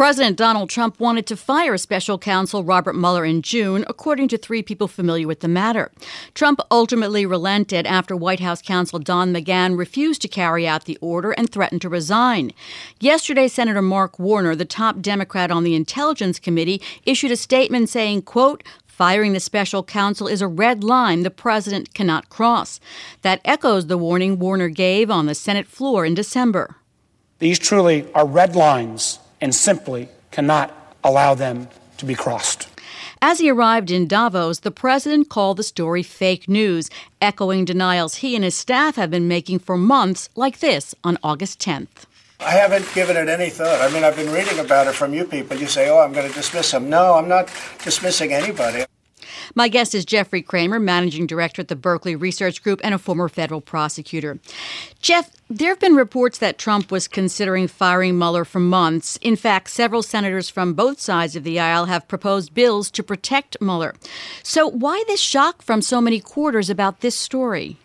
President Donald Trump wanted to fire special counsel Robert Mueller in June, according to three people familiar with the matter. Trump ultimately relented after White House counsel Don McGahn refused to carry out the order and threatened to resign. Yesterday, Senator Mark Warner, the top Democrat on the Intelligence Committee, issued a statement saying, quote, Firing the special counsel is a red line the president cannot cross. That echoes the warning Warner gave on the Senate floor in December. These truly are red lines and simply cannot allow them to be crossed. As he arrived in Davos, the president called the story fake news, echoing denials he and his staff have been making for months, like this on August 10th. I haven't given it any thought. I mean, I've been reading about it from you people. You say, oh, I'm going to dismiss him. No, I'm not dismissing anybody. My guest is Jeffrey Cramer, managing director at the Berkeley Research Group and a former federal prosecutor. Jeff, there have been reports that Trump was considering firing Mueller for months. In fact, several senators from both sides of the aisle have proposed bills to protect Mueller. So, why this shock from so many quarters about this story?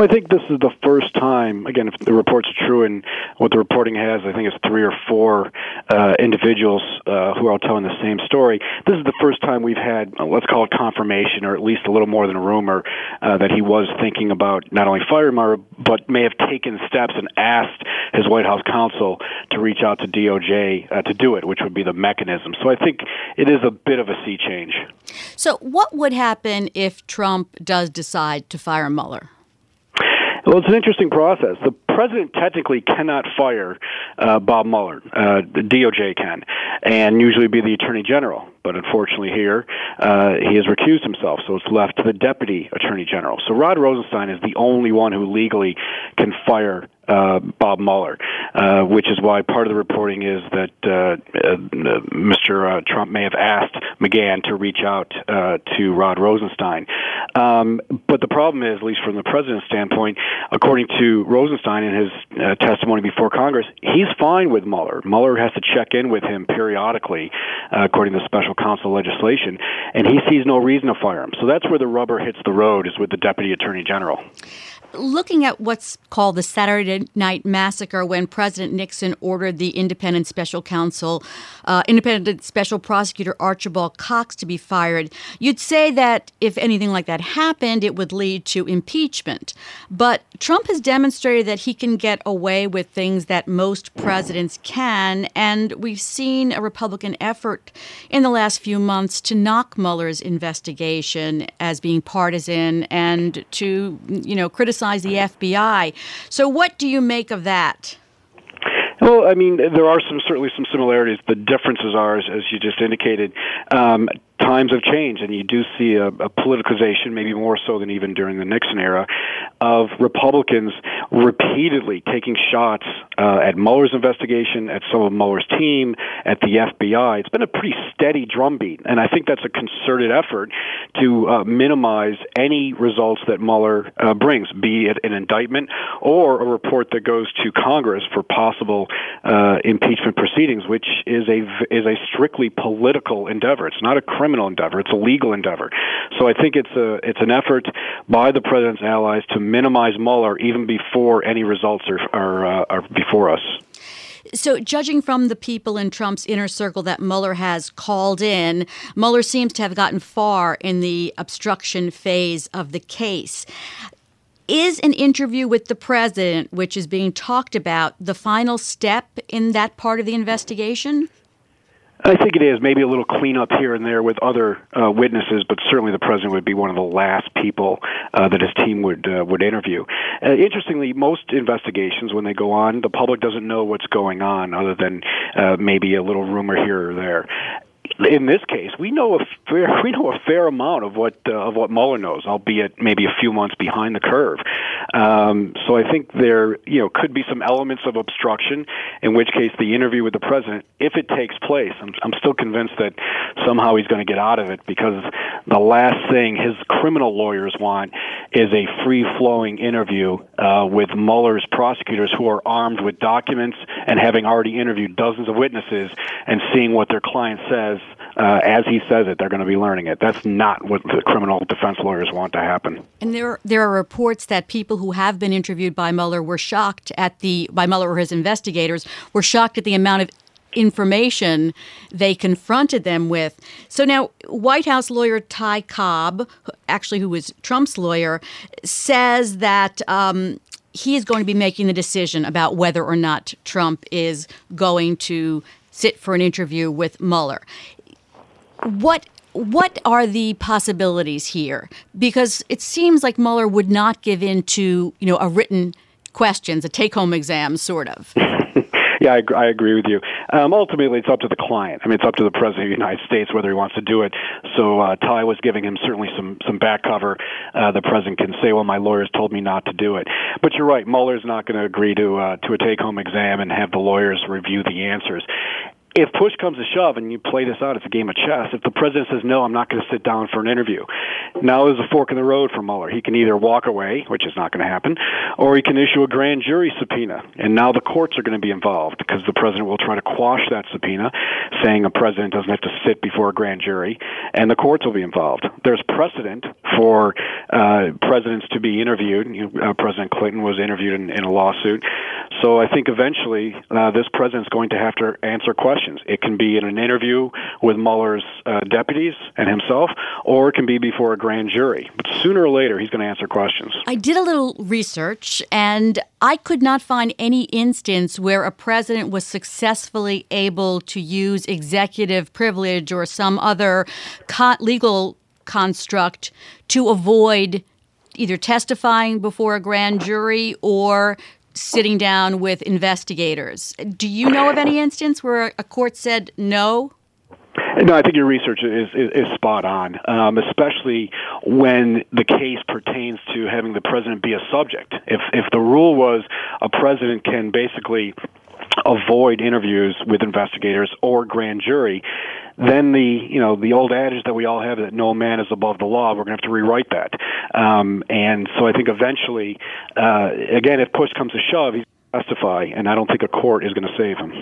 Well, I think this is the first time, again, if the reports true and what the reporting has, I think it's three or four uh, individuals uh, who are all telling the same story. This is the first time we've had, uh, let's call it confirmation, or at least a little more than a rumor, uh, that he was thinking about not only firing Mueller, but may have taken steps and asked his White House counsel to reach out to DOJ uh, to do it, which would be the mechanism. So I think it is a bit of a sea change. So, what would happen if Trump does decide to fire Mueller? Well, it's an interesting process. The president technically cannot fire uh, Bob Mueller. Uh, the DOJ can, and usually be the attorney general. But unfortunately, here uh, he has recused himself, so it's left to the deputy attorney general. So Rod Rosenstein is the only one who legally can fire uh, Bob Mueller, uh, which is why part of the reporting is that uh, uh, Mr. Uh, Trump may have asked McGahn to reach out uh, to Rod Rosenstein. Um, but the problem is, at least from the president's standpoint, according to Rosenstein in his testimony before Congress, he's fine with Mueller. Mueller has to check in with him periodically, according to special counsel legislation, and he sees no reason to fire him. So that's where the rubber hits the road, is with the deputy attorney general looking at what's called the Saturday Night Massacre, when President Nixon ordered the independent special counsel, uh, independent special prosecutor Archibald Cox to be fired, you'd say that if anything like that happened, it would lead to impeachment. But Trump has demonstrated that he can get away with things that most presidents can, and we've seen a Republican effort in the last few months to knock Mueller's investigation as being partisan and to, you know, criticize criticize the FBI. So, what do you make of that? Well, I mean, there are some certainly some similarities. The differences are, as, as you just indicated, um, times have changed, and you do see a, a politicization, maybe more so than even during the Nixon era, of Republicans repeatedly taking shots uh, at Mueller's investigation, at some of Mueller's team, at the FBI. It's been a pretty steady drumbeat, and I think that's a concerted effort to uh, minimize any results that Mueller uh, brings, be it an indictment or a report that goes to Congress for possible uh, impeachment proceedings, which is a is a strictly political endeavor. It's not a criminal endeavor. It's a legal endeavor. So I think it's a it's an effort by the president's allies to minimize Mueller even before any results are are, uh, are before us. So, judging from the people in Trump's inner circle that Mueller has called in, Mueller seems to have gotten far in the obstruction phase of the case. Is an interview with the president, which is being talked about, the final step in that part of the investigation? I think it is maybe a little cleanup here and there with other uh, witnesses, but certainly the president would be one of the last people uh, that his team would uh, would interview. Uh, interestingly, most investigations when they go on, the public doesn't know what's going on, other than uh, maybe a little rumor here or there in this case, we know a fair we know a fair amount of what uh, of what Mueller knows, albeit maybe a few months behind the curve. Um, so I think there you know could be some elements of obstruction, in which case the interview with the president, if it takes place, I'm, I'm still convinced that somehow he's going to get out of it because the last thing his criminal lawyers want is a free flowing interview uh, with Mueller's prosecutors who are armed with documents and having already interviewed dozens of witnesses and seeing what their client says uh, as he says it. They're going to be learning it. That's not what the criminal defense lawyers want to happen. And there, there are reports that people who have been interviewed by Mueller were shocked at the by Mueller or his investigators were shocked at the amount of information they confronted them with. So now, White House lawyer Ty Cobb, actually who was Trump's lawyer, says that. Um, he is going to be making the decision about whether or not Trump is going to sit for an interview with Mueller. What what are the possibilities here? Because it seems like Mueller would not give in to you know a written questions, a take home exam, sort of. Yeah, I, I agree with you. Um, ultimately, it's up to the client. I mean, it's up to the president of the United States whether he wants to do it. So uh, Ty was giving him certainly some some back cover. Uh, the president can say, "Well, my lawyers told me not to do it." But you're right. Mueller's not going to agree to uh, to a take home exam and have the lawyers review the answers if push comes to shove and you play this out, it's a game of chess. If the president says, no, I'm not going to sit down for an interview, now there's a fork in the road for Mueller. He can either walk away, which is not going to happen, or he can issue a grand jury subpoena. And now the courts are going to be involved because the president will try to quash that subpoena, saying a president doesn't have to sit before a grand jury, and the courts will be involved. There's precedent for uh, presidents to be interviewed. Uh, President Clinton was interviewed in, in a lawsuit. So I think eventually uh, this president's going to have to answer questions. It can be in an interview with Mueller's uh, deputies and himself, or it can be before a grand jury. But sooner or later, he's going to answer questions. I did a little research, and I could not find any instance where a president was successfully able to use executive privilege or some other co- legal construct to avoid either testifying before a grand jury or sitting down with investigators. Do you know of any instance where a court said no? No, I think your research is, is, is spot on, um, especially when the case pertains to having the president be a subject. If if the rule was a president can basically avoid interviews with investigators or grand jury, then the you know the old adage that we all have that no man is above the law, we're going to have to rewrite that. Um, and so I think eventually, uh, again, if push comes to shove, he's going to testify, and I don't think a court is going to save him.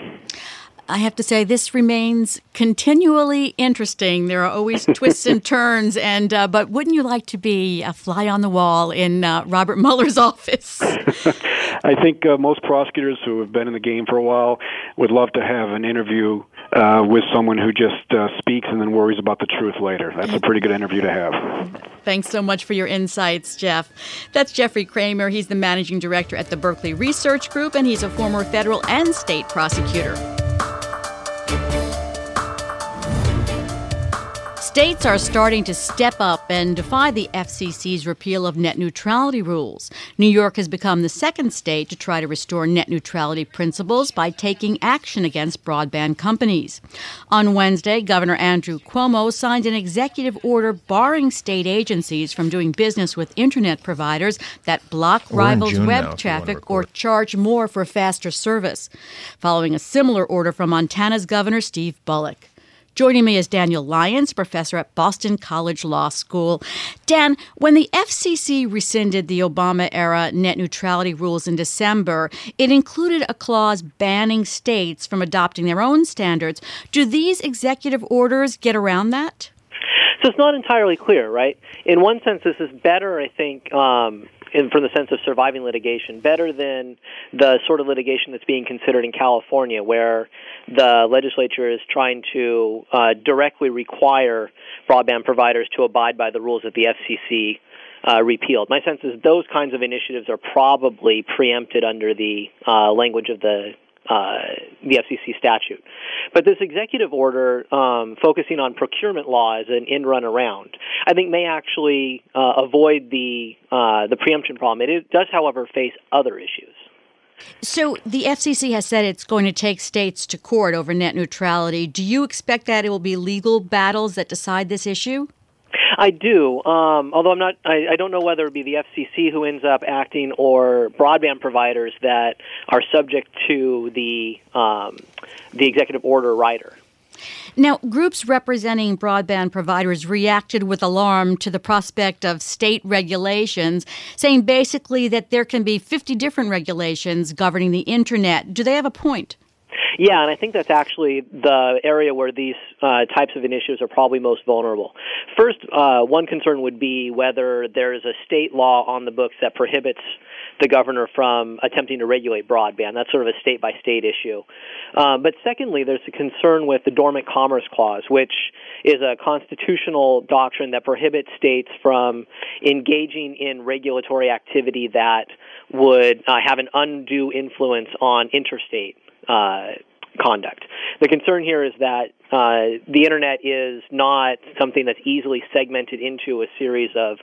I have to say, this remains continually interesting. There are always twists and turns, and uh, but wouldn't you like to be a fly on the wall in uh, Robert Mueller's office? I think uh, most prosecutors who have been in the game for a while would love to have an interview uh, with someone who just uh, speaks and then worries about the truth later. That's a pretty good interview to have. Thanks so much for your insights, Jeff. That's Jeffrey Cramer. He's the managing director at the Berkeley Research Group, and he's a former federal and state prosecutor. States are starting to step up and defy the FCC's repeal of net neutrality rules. New York has become the second state to try to restore net neutrality principles by taking action against broadband companies. On Wednesday, Governor Andrew Cuomo signed an executive order barring state agencies from doing business with internet providers that block rivals' web traffic or charge more for faster service, following a similar order from Montana's Governor Steve Bullock. Joining me is Daniel Lyons, professor at Boston College Law School. Dan, when the FCC rescinded the Obama era net neutrality rules in December, it included a clause banning states from adopting their own standards. Do these executive orders get around that? So it's not entirely clear, right? In one sense, this is better, I think. Um, in, from the sense of surviving litigation, better than the sort of litigation that's being considered in California, where the legislature is trying to uh, directly require broadband providers to abide by the rules that the FCC uh, repealed. My sense is those kinds of initiatives are probably preempted under the uh, language of the uh, the FCC statute. But this executive order um, focusing on procurement law as an in run around, I think may actually uh, avoid the uh, the preemption problem. It does, however, face other issues. So the FCC has said it's going to take states to court over net neutrality. Do you expect that it will be legal battles that decide this issue? I do, um, although I'm not. I, I don't know whether it be the FCC who ends up acting or broadband providers that are subject to the um, the executive order rider. Now, groups representing broadband providers reacted with alarm to the prospect of state regulations, saying basically that there can be 50 different regulations governing the internet. Do they have a point? Yeah, and I think that's actually the area where these uh, types of initiatives are probably most vulnerable. First, uh, one concern would be whether there is a state law on the books that prohibits the governor from attempting to regulate broadband. That's sort of a state by state issue. Uh, but secondly, there's a concern with the Dormant Commerce Clause, which is a constitutional doctrine that prohibits states from engaging in regulatory activity that would uh, have an undue influence on interstate uh, conduct. The concern here is that uh, the internet is not something that's easily segmented into a series of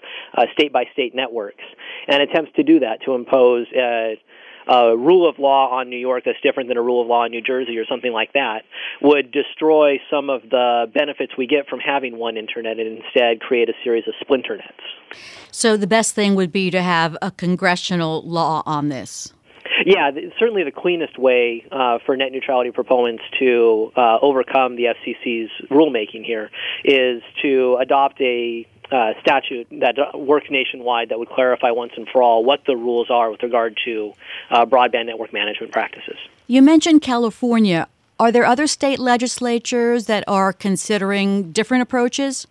state by state networks, and attempts to do that to impose a, a rule of law on New York that's different than a rule of law in New Jersey or something like that would destroy some of the benefits we get from having one internet and instead create a series of splinter nets. So the best thing would be to have a congressional law on this. Yeah, certainly the cleanest way uh, for net neutrality proponents to uh, overcome the FCC's rulemaking here is to adopt a uh, statute that works nationwide that would clarify once and for all what the rules are with regard to uh, broadband network management practices. You mentioned California. Are there other state legislatures that are considering different approaches?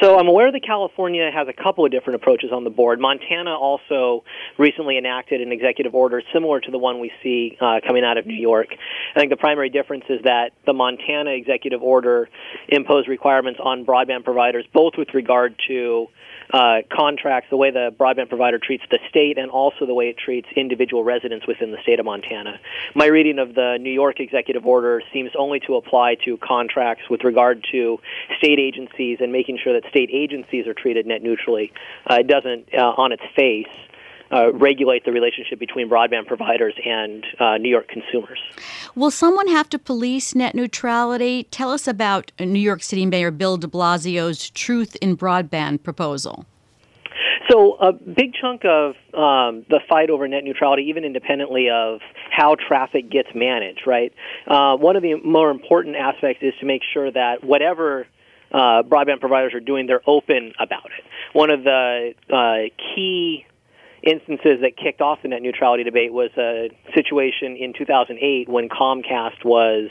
So I'm aware that California has a couple of different approaches on the board. Montana also recently enacted an executive order similar to the one we see uh, coming out of New York. I think the primary difference is that the Montana executive order imposed requirements on broadband providers, both with regard to uh, contracts, the way the broadband provider treats the state, and also the way it treats individual residents within the state of Montana. My reading of the New York executive order seems only to apply to contracts with regard to state agencies and making sure that state agencies are treated net neutrally. Uh, it doesn't, uh, on its face, uh, regulate the relationship between broadband providers and uh, New York consumers. Will someone have to police net neutrality? Tell us about New York City Mayor Bill de Blasio's Truth in Broadband proposal. So, a big chunk of um, the fight over net neutrality, even independently of how traffic gets managed, right? Uh, one of the more important aspects is to make sure that whatever uh, broadband providers are doing, they're open about it. One of the uh, key instances that kicked off the net neutrality debate was a situation in 2008 when Comcast was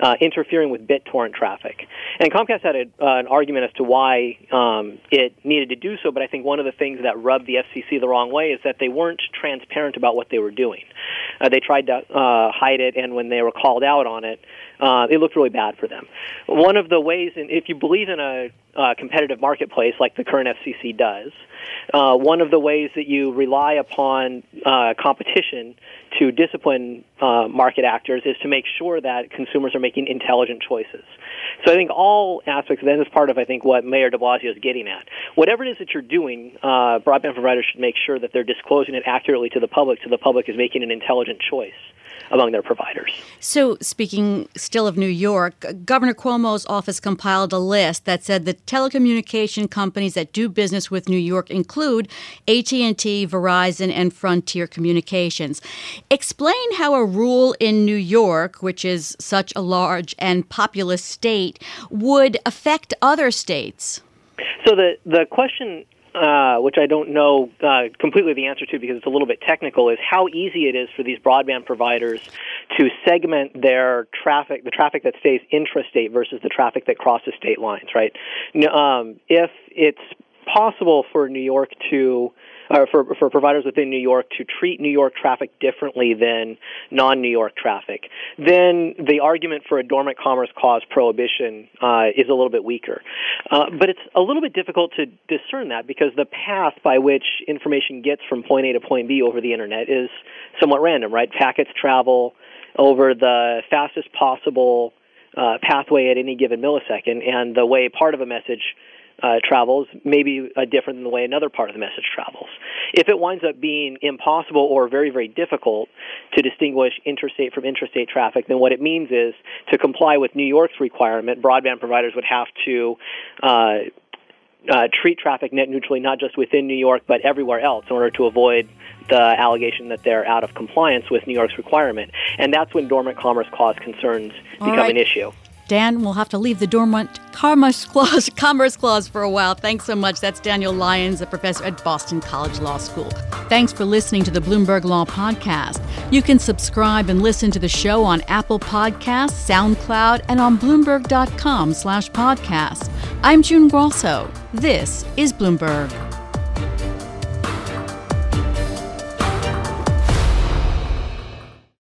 uh, interfering with BitTorrent traffic. And Comcast had a, uh, an argument as to why um, it needed to do so, but I think one of the things that rubbed the FCC the wrong way is that they weren't transparent about what they were doing. Uh, they tried to uh, hide it, and when they were called out on it, uh, it looked really bad for them. One of the ways, and if you believe in a uh, competitive marketplace like the current FCC does, uh, one of the ways that you rely upon uh, competition to discipline uh, market actors is to make sure that consumers are making intelligent choices. So I think all aspects of that is part of I think what Mayor De Blasio is getting at. Whatever it is that you're doing, uh, broadband providers should make sure that they're disclosing it accurately to the public, so the public is making an intelligent choice among their providers. So, speaking still of New York, Governor Cuomo's office compiled a list that said the telecommunication companies that do business with New York include AT&T, Verizon, and Frontier Communications. Explain how a rule in New York, which is such a large and populous state, would affect other states. So the the question uh, which I don't know uh, completely the answer to because it's a little bit technical, is how easy it is for these broadband providers to segment their traffic, the traffic that stays intrastate versus the traffic that crosses state lines, right? Um, if it's possible for New York to uh, for, for providers within New York to treat New York traffic differently than non-New York traffic, then the argument for a dormant commerce clause prohibition uh, is a little bit weaker. Uh, but it's a little bit difficult to discern that because the path by which information gets from point A to point B over the internet is somewhat random, right? Packets travel over the fastest possible uh, pathway at any given millisecond, and the way part of a message uh, travels may be uh, different than the way another part of the message travels. If it winds up being impossible or very, very difficult to distinguish interstate from intrastate traffic, then what it means is to comply with New York's requirement, broadband providers would have to uh, uh, treat traffic net neutrally, not just within New York, but everywhere else in order to avoid the allegation that they're out of compliance with New York's requirement. And that's when dormant commerce clause concerns become right. an issue. Dan, we'll have to leave the dormant Commerce Clause, Commerce Clause for a while. Thanks so much. That's Daniel Lyons, a professor at Boston College Law School. Thanks for listening to the Bloomberg Law Podcast. You can subscribe and listen to the show on Apple Podcasts, SoundCloud, and on Bloomberg.com slash podcast. I'm June Grasso. This is Bloomberg.